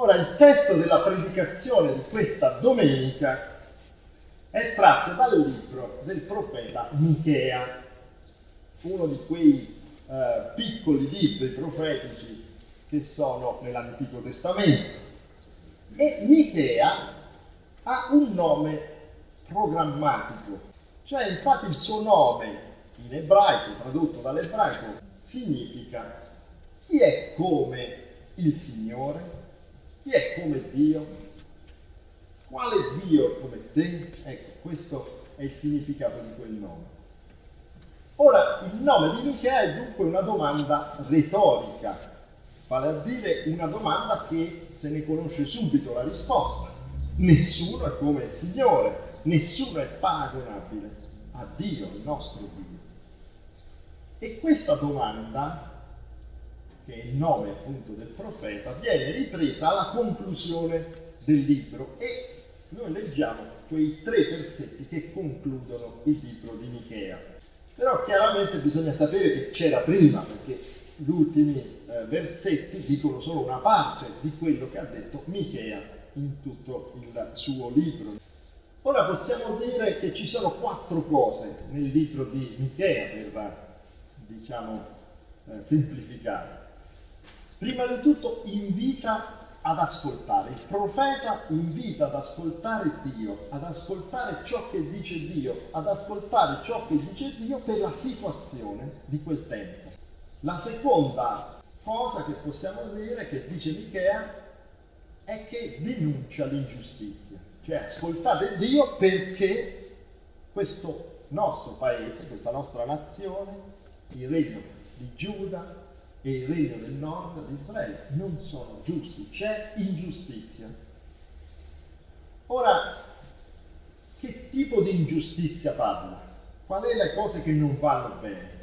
Ora il testo della predicazione di questa domenica è tratto dal libro del profeta Michea, uno di quei eh, piccoli libri profetici che sono nell'Antico Testamento. E Michea ha un nome programmatico, cioè infatti il suo nome in ebraico, tradotto dall'ebraico, significa chi è come il Signore, chi è come Dio, quale Dio come te? Ecco, questo è il significato di quel nome. Ora, il nome di Michea è dunque una domanda retorica, vale a dire una domanda che se ne conosce subito la risposta. Nessuno è come il Signore, nessuno è paragonabile a Dio, il nostro Dio. E questa domanda, che è il nome appunto del profeta, viene ripresa alla conclusione del libro e noi leggiamo quei tre versetti che concludono il libro di Michea. Però chiaramente bisogna sapere che c'era prima, perché gli ultimi eh, versetti dicono solo una parte di quello che ha detto Michea in tutto il suo libro. Ora possiamo dire che ci sono quattro cose nel libro di Michea per, diciamo, eh, semplificare. Prima di tutto invita ad ascoltare. Il profeta invita ad ascoltare Dio, ad ascoltare ciò che dice Dio, ad ascoltare ciò che dice Dio per la situazione di quel tempo. La seconda cosa che possiamo dire che dice Michea è che denuncia l'ingiustizia, cioè ascoltate Dio perché questo nostro paese, questa nostra nazione, il regno di Giuda, e il regno del nord di Israele non sono giusti, c'è ingiustizia. Ora, che tipo di ingiustizia parla? Qual è le cose che non vanno bene?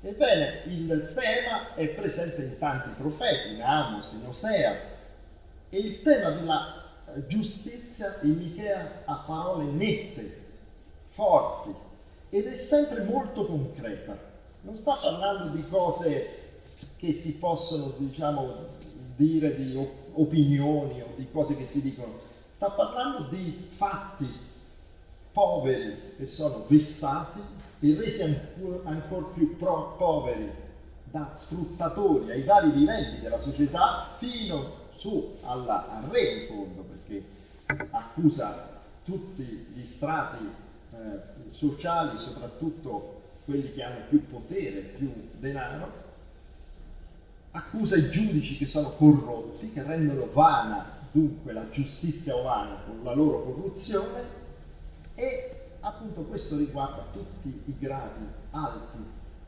Ebbene, il tema è presente in tanti profeti, in Amos, in Osea, e il tema della giustizia in Michea ha parole nette, forti, ed è sempre molto concreta. Non sta parlando di cose che si possono, diciamo, dire di opinioni o di cose che si dicono. Sta parlando di fatti poveri che sono vessati e resi ancora, ancora più pro- poveri da sfruttatori ai vari livelli della società fino su alla, al re in fondo perché accusa tutti gli strati eh, sociali, soprattutto quelli che hanno più potere, più denaro, accusa i giudici che sono corrotti, che rendono vana dunque la giustizia umana con la loro corruzione e appunto questo riguarda tutti i gradi alti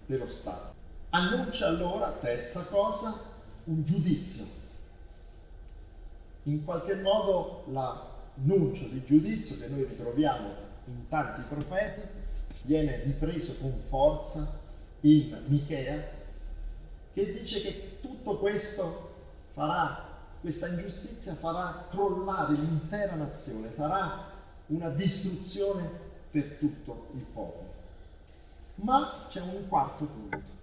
dello Stato. Annuncia allora, terza cosa, un giudizio. In qualche modo l'annuncio di giudizio che noi ritroviamo in tanti profeti viene ripreso con forza in Michea che dice che tutto questo farà, questa ingiustizia farà crollare l'intera nazione, sarà una distruzione per tutto il popolo. Ma c'è un quarto punto,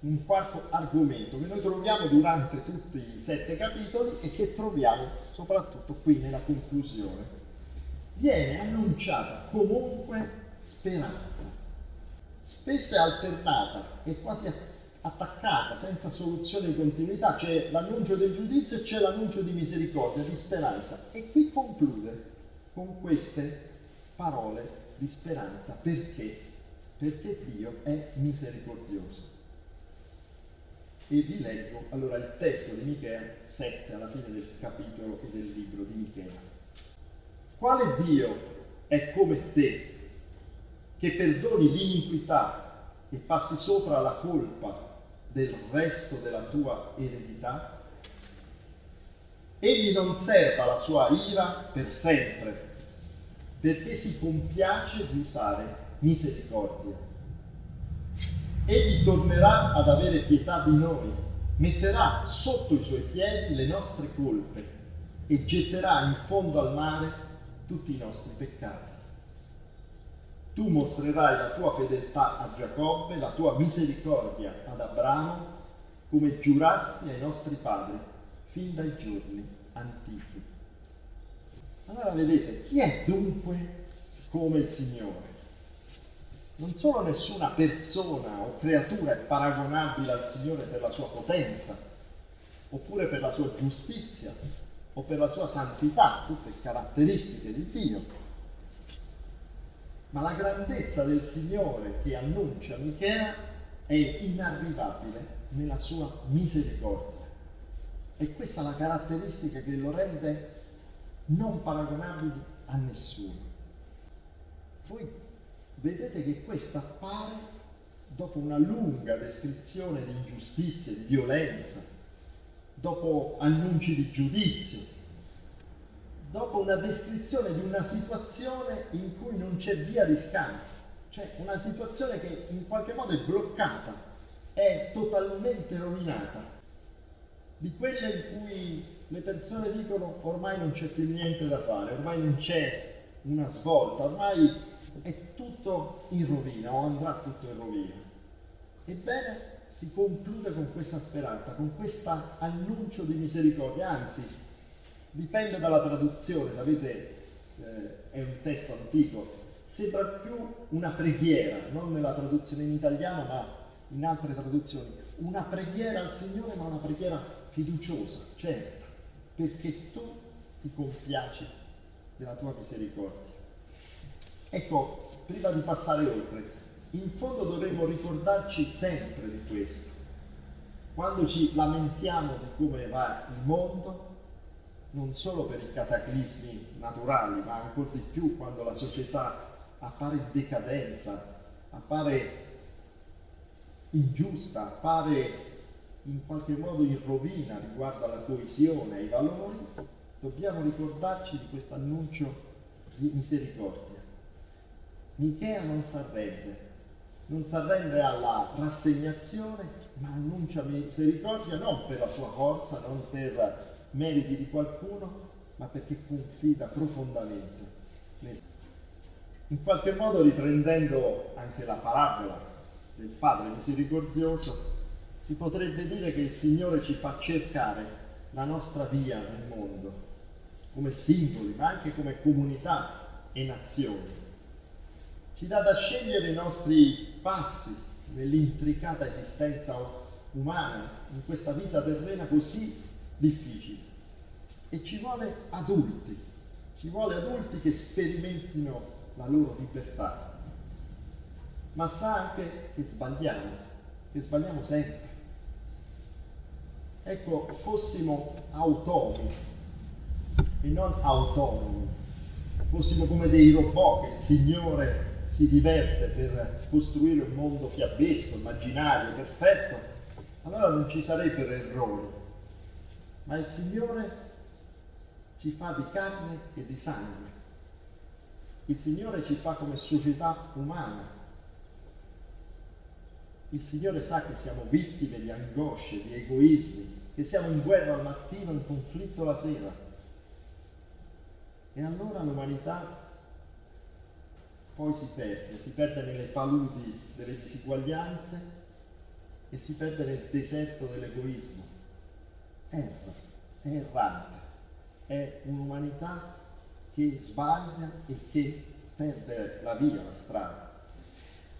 un quarto argomento che noi troviamo durante tutti i sette capitoli e che troviamo soprattutto qui nella conclusione. Viene annunciata comunque speranza. Spesso è alternata e quasi attaccata, senza soluzione di continuità, c'è l'annuncio del giudizio e c'è l'annuncio di misericordia, di speranza. E qui conclude con queste parole di speranza. Perché? Perché Dio è misericordioso. E vi leggo allora il testo di Michea 7 alla fine del capitolo e del libro di Michea. Quale Dio è come te che perdoni l'iniquità e passi sopra la colpa del resto della tua eredità? Egli non serba la sua ira per sempre, perché si compiace di usare misericordia. Egli tornerà ad avere pietà di noi, metterà sotto i suoi piedi le nostre colpe e getterà in fondo al mare tutti i nostri peccati. Tu mostrerai la tua fedeltà a Giacobbe, la tua misericordia ad Abramo, come giurasti ai nostri padri fin dai giorni antichi. Allora vedete, chi è dunque come il Signore? Non solo nessuna persona o creatura è paragonabile al Signore per la sua potenza, oppure per la sua giustizia, o per la sua santità, tutte caratteristiche di Dio, ma la grandezza del Signore che annuncia Michea è inarrivabile nella sua misericordia. E questa è la caratteristica che lo rende non paragonabile a nessuno. Voi vedete che questa appare dopo una lunga descrizione di ingiustizie, di violenza, dopo annunci di giudizio, dopo una descrizione di una situazione in cui non c'è via di scambio, cioè una situazione che in qualche modo è bloccata, è totalmente rovinata, di quelle in cui le persone dicono ormai non c'è più niente da fare, ormai non c'è una svolta, ormai è tutto in rovina o andrà tutto in rovina. Ebbene, si conclude con questa speranza, con questo annuncio di misericordia, anzi dipende dalla traduzione, sapete, eh, è un testo antico, sembra più una preghiera, non nella traduzione in italiano, ma in altre traduzioni, una preghiera al Signore, ma una preghiera fiduciosa, certa, perché tu ti compiaci della tua misericordia. Ecco, prima di passare oltre, in fondo dovremmo ricordarci sempre di questo. Quando ci lamentiamo di come va il mondo, non solo per i cataclismi naturali, ma ancora di più quando la società appare in decadenza, appare ingiusta, appare in qualche modo in rovina riguardo alla coesione, ai valori, dobbiamo ricordarci di questo annuncio di misericordia. Michea non si arrende, non si arrende alla rassegnazione, ma annuncia misericordia non per la sua forza, non per meriti di qualcuno, ma perché confida profondamente. In qualche modo riprendendo anche la parabola del Padre misericordioso, si potrebbe dire che il Signore ci fa cercare la nostra via nel mondo, come singoli, ma anche come comunità e nazioni. Ci dà da scegliere i nostri passi nell'intricata esistenza umana, in questa vita terrena così difficili. E ci vuole adulti, ci vuole adulti che sperimentino la loro libertà, ma sa anche che sbagliamo, che sbagliamo sempre. Ecco, fossimo automi e non autonomi, fossimo come dei robot che il Signore si diverte per costruire un mondo fiabesco, immaginario, perfetto, allora non ci sarebbero errori, ma il Signore ci fa di carne e di sangue. Il Signore ci fa come società umana. Il Signore sa che siamo vittime di angosce, di egoismi, che siamo in guerra al mattino, in conflitto la sera. E allora l'umanità poi si perde, si perde nelle paludi delle disuguaglianze e si perde nel deserto dell'egoismo erra, è errante, è un'umanità che sbaglia e che perde la via, la strada.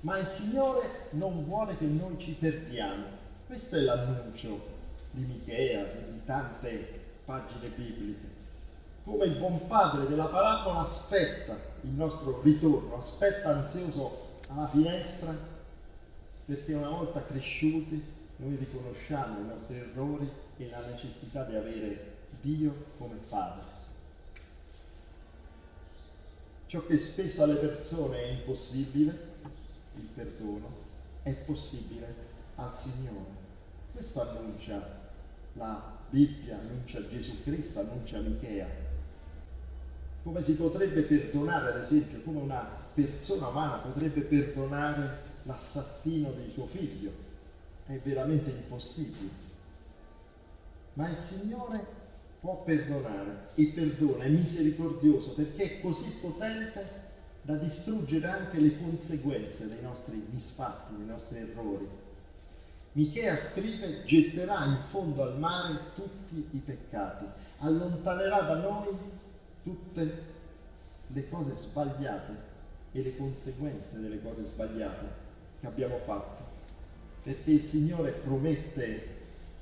Ma il Signore non vuole che noi ci perdiamo. Questo è l'annuncio di Michea e di tante pagine bibliche. Come il buon padre della parabola aspetta il nostro ritorno, aspetta ansioso alla finestra perché una volta cresciuti noi riconosciamo i nostri errori e la necessità di avere Dio come Padre. Ciò che spesso alle persone è impossibile, il perdono, è possibile al Signore. Questo annuncia la Bibbia, annuncia Gesù Cristo, annuncia Michea. Come si potrebbe perdonare, ad esempio, come una persona umana potrebbe perdonare l'assassino di suo figlio? È veramente impossibile ma il Signore può perdonare e perdona, è misericordioso perché è così potente da distruggere anche le conseguenze dei nostri misfatti, dei nostri errori. Michea scrive, getterà in fondo al mare tutti i peccati, allontanerà da noi tutte le cose sbagliate e le conseguenze delle cose sbagliate che abbiamo fatto, perché il Signore promette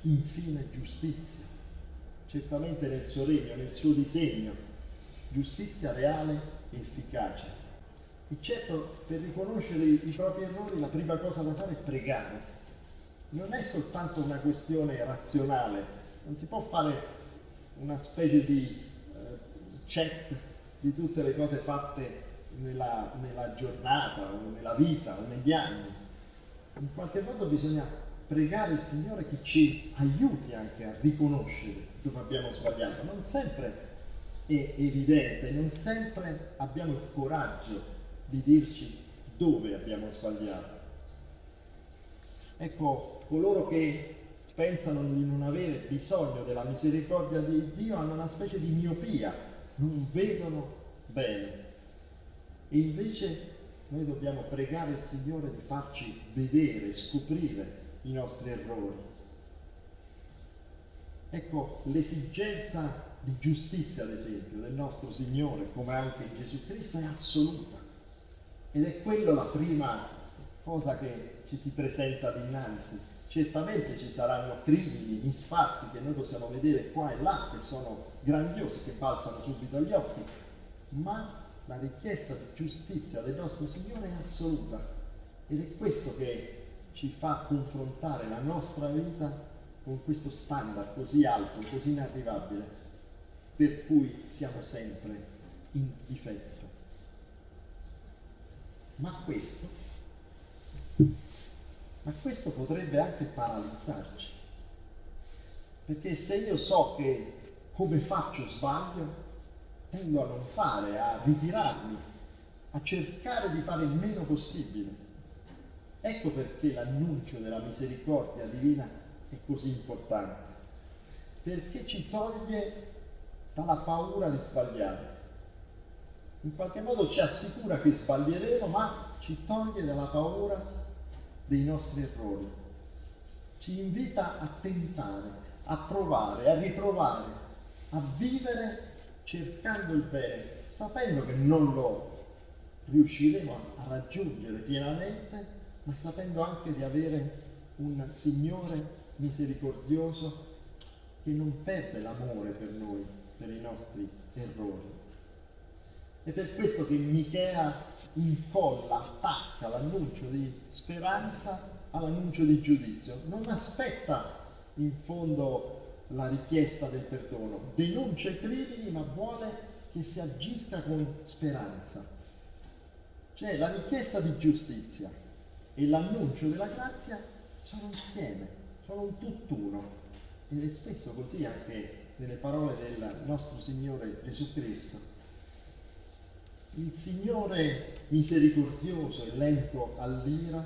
infine giustizia, certamente nel suo regno, nel suo disegno, giustizia reale e efficace. E certo, per riconoscere i propri errori la prima cosa da fare è pregare. Non è soltanto una questione razionale, non si può fare una specie di eh, check di tutte le cose fatte nella, nella giornata o nella vita o negli anni. In qualche modo bisogna pregare il Signore che ci aiuti anche a riconoscere dove abbiamo sbagliato. Non sempre è evidente, non sempre abbiamo il coraggio di dirci dove abbiamo sbagliato. Ecco, coloro che pensano di non avere bisogno della misericordia di Dio hanno una specie di miopia, non vedono bene. E invece noi dobbiamo pregare il Signore di farci vedere, scoprire i nostri errori. Ecco, l'esigenza di giustizia, ad esempio, del nostro Signore, come anche in Gesù Cristo, è assoluta. Ed è quella la prima cosa che ci si presenta dinanzi. Certamente ci saranno crimini, misfatti che noi possiamo vedere qua e là, che sono grandiosi, che balzano subito agli occhi, ma la richiesta di giustizia del nostro Signore è assoluta ed è questo che ci fa confrontare la nostra vita con questo standard così alto, così inarrivabile, per cui siamo sempre in difetto. Ma questo, ma questo potrebbe anche paralizzarci, perché se io so che come faccio sbaglio, tendo a non fare, a ritirarmi, a cercare di fare il meno possibile. Ecco perché l'annuncio della misericordia divina è così importante, perché ci toglie dalla paura di sbagliare. In qualche modo ci assicura che sbaglieremo, ma ci toglie dalla paura dei nostri errori. Ci invita a tentare, a provare, a riprovare, a vivere cercando il bene, sapendo che non lo riusciremo a raggiungere pienamente, ma sapendo anche di avere un Signore misericordioso che non perde l'amore per noi, per i nostri errori. È per questo che Michea incolla, attacca l'annuncio di speranza all'annuncio di giudizio. Non aspetta in fondo la richiesta del perdono, denuncia i crimini ma vuole che si agisca con speranza. Cioè la richiesta di giustizia e l'annuncio della grazia sono insieme, sono un tutt'uno. Ed è spesso così anche nelle parole del nostro Signore Gesù Cristo. Il Signore misericordioso e lento all'ira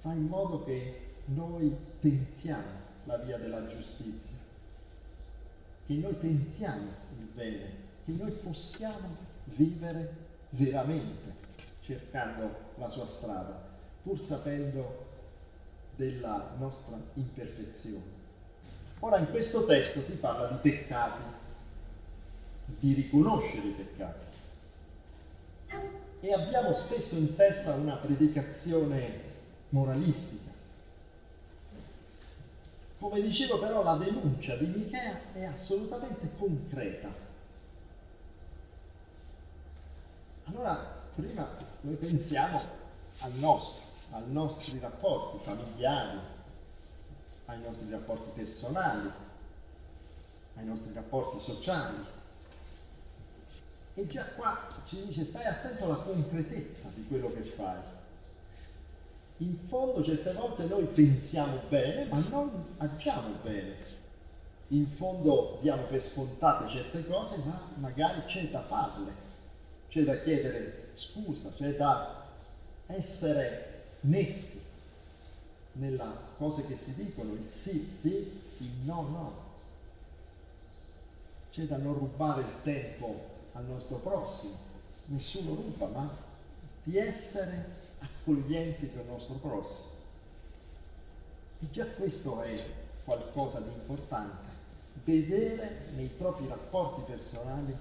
fa in modo che noi tentiamo la via della giustizia, che noi tentiamo il bene, che noi possiamo vivere veramente cercando la sua strada, pur sapendo della nostra imperfezione. Ora in questo testo si parla di peccati, di riconoscere i peccati. E abbiamo spesso in testa una predicazione moralistica come dicevo però la denuncia di Michea è assolutamente concreta. Allora, prima noi pensiamo al nostro, ai nostri rapporti familiari, ai nostri rapporti personali, ai nostri rapporti sociali. E già qua ci dice stai attento alla concretezza di quello che fai in fondo certe volte noi pensiamo bene ma non agiamo bene. In fondo diamo per scontate certe cose ma magari c'è da farle, c'è da chiedere scusa, c'è da essere netti nelle cose che si dicono, il sì, sì, il no, no. C'è da non rubare il tempo al nostro prossimo, nessuno ruba, ma di essere accoglienti per il nostro prossimo. E già questo è qualcosa di importante, vedere nei propri rapporti personali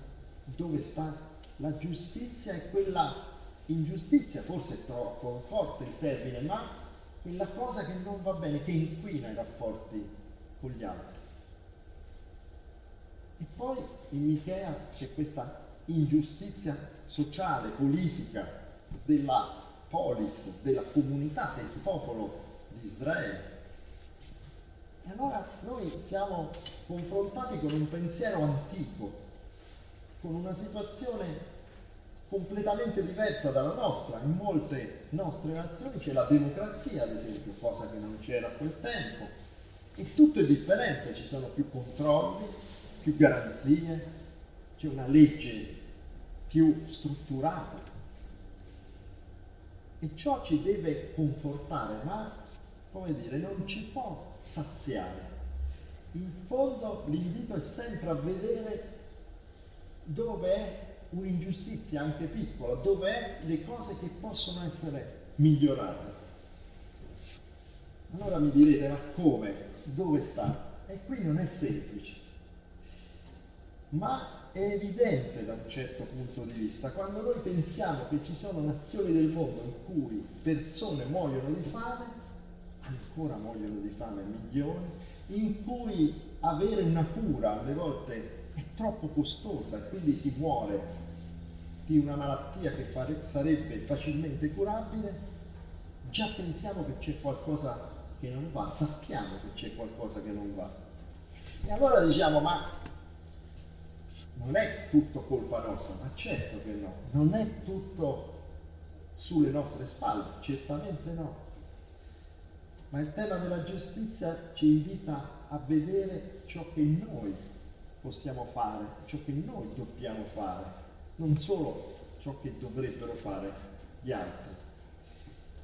dove sta la giustizia e quella ingiustizia, forse è troppo forte il termine, ma quella cosa che non va bene, che inquina i rapporti con gli altri. E poi in Michea c'è questa ingiustizia sociale, politica della polis, della comunità, del popolo di Israele. E allora noi siamo confrontati con un pensiero antico, con una situazione completamente diversa dalla nostra. In molte nostre nazioni c'è la democrazia, ad esempio, cosa che non c'era a quel tempo. E tutto è differente, ci sono più controlli, più garanzie, c'è una legge più strutturata. E ciò ci deve confortare, ma, come dire, non ci può saziare. In fondo l'invito è sempre a vedere dove è un'ingiustizia anche piccola, dove è le cose che possono essere migliorate. Allora mi direte, ma come? Dove sta? E qui non è semplice ma è evidente da un certo punto di vista. Quando noi pensiamo che ci sono nazioni del mondo in cui persone muoiono di fame, ancora muoiono di fame milioni, in cui avere una cura alle volte è troppo costosa e quindi si muore di una malattia che fare, sarebbe facilmente curabile, già pensiamo che c'è qualcosa che non va, sappiamo che c'è qualcosa che non va. E allora diciamo, ma non è tutto colpa nostra, ma certo che no, non è tutto sulle nostre spalle, certamente no. Ma il tema della giustizia ci invita a vedere ciò che noi possiamo fare, ciò che noi dobbiamo fare, non solo ciò che dovrebbero fare gli altri.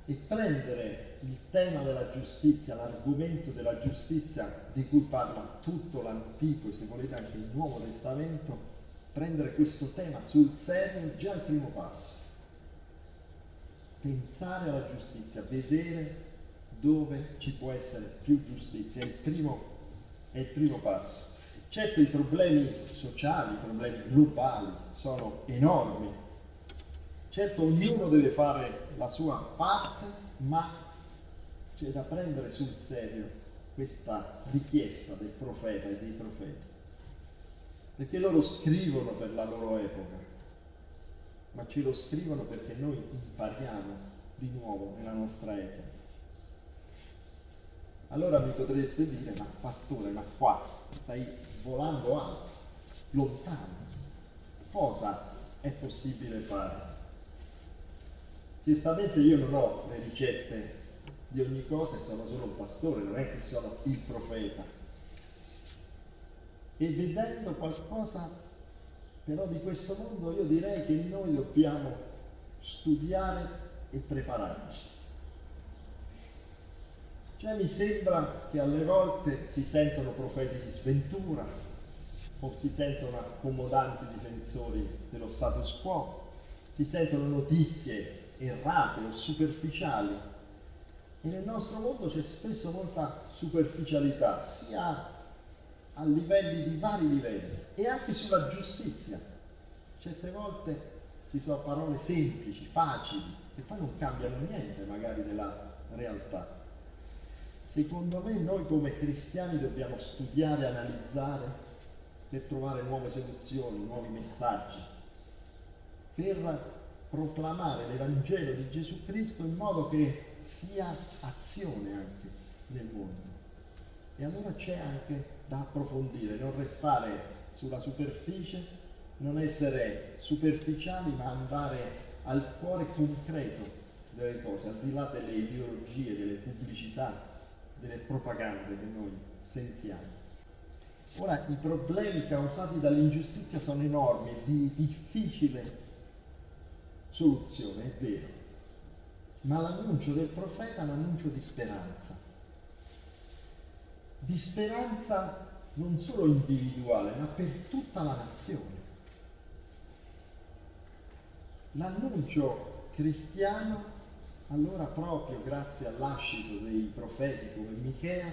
E prendere il tema della giustizia, l'argomento della giustizia di cui parla tutto l'Antico e se volete anche il Nuovo Testamento, prendere questo tema sul serio già il primo passo. Pensare alla giustizia, vedere dove ci può essere più giustizia, è il primo, è il primo passo. Certo i problemi sociali, i problemi globali sono enormi. Certo ognuno deve fare la sua parte, ma c'è da prendere sul serio questa richiesta del profeta e dei profeti perché loro scrivono per la loro epoca, ma ce lo scrivono perché noi impariamo di nuovo nella nostra epoca. Allora mi potreste dire, ma pastore, ma qua stai volando alto, lontano, cosa è possibile fare? Certamente io non ho le ricette di ogni cosa sono solo un pastore, non è che sono il profeta, e vedendo qualcosa però di questo mondo io direi che noi dobbiamo studiare e prepararci. Cioè mi sembra che alle volte si sentono profeti di sventura o si sentono accomodanti difensori dello status quo, si sentono notizie errate o superficiali e nel nostro mondo c'è spesso molta superficialità, sia a livelli di vari livelli e anche sulla giustizia. Certe volte ci sono parole semplici, facili, che poi non cambiano niente magari della realtà. Secondo me noi come cristiani dobbiamo studiare, analizzare per trovare nuove soluzioni, nuovi messaggi, per proclamare l'Evangelo di Gesù Cristo in modo che sia azione anche nel mondo. E allora c'è anche da approfondire, non restare sulla superficie, non essere superficiali, ma andare al cuore concreto delle cose, al di là delle ideologie, delle pubblicità, delle propagande che noi sentiamo. Ora, i problemi causati dall'ingiustizia sono enormi di difficile soluzione, è vero, ma l'annuncio del profeta è un annuncio di speranza di speranza non solo individuale, ma per tutta la nazione. L'annuncio cristiano allora proprio grazie all'ascito dei profeti come Michea,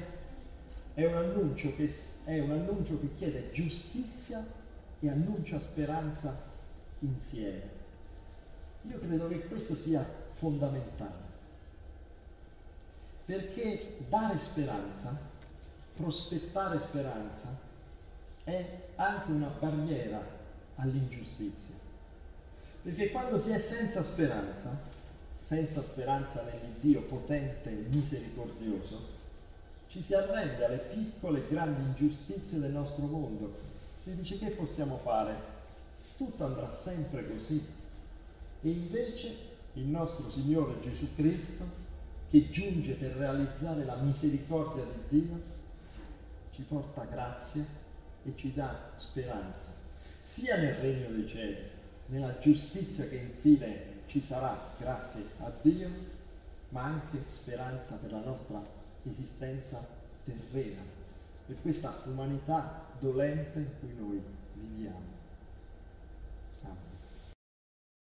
è un annuncio che, è un annuncio che chiede giustizia e annuncia speranza insieme. Io credo che questo sia fondamentale, perché dare speranza, prospettare speranza, è anche una barriera all'ingiustizia. Perché quando si è senza speranza, senza speranza nell'Iddio potente e misericordioso, ci si arrende alle piccole e grandi ingiustizie del nostro mondo. Si dice che possiamo fare? Tutto andrà sempre così. E invece il nostro Signore Gesù Cristo, che giunge per realizzare la misericordia di Dio, ci porta grazia e ci dà speranza, sia nel regno dei cieli, nella giustizia che infine ci sarà grazie a Dio, ma anche speranza per la nostra esistenza terrena, per questa umanità dolente in cui noi viviamo.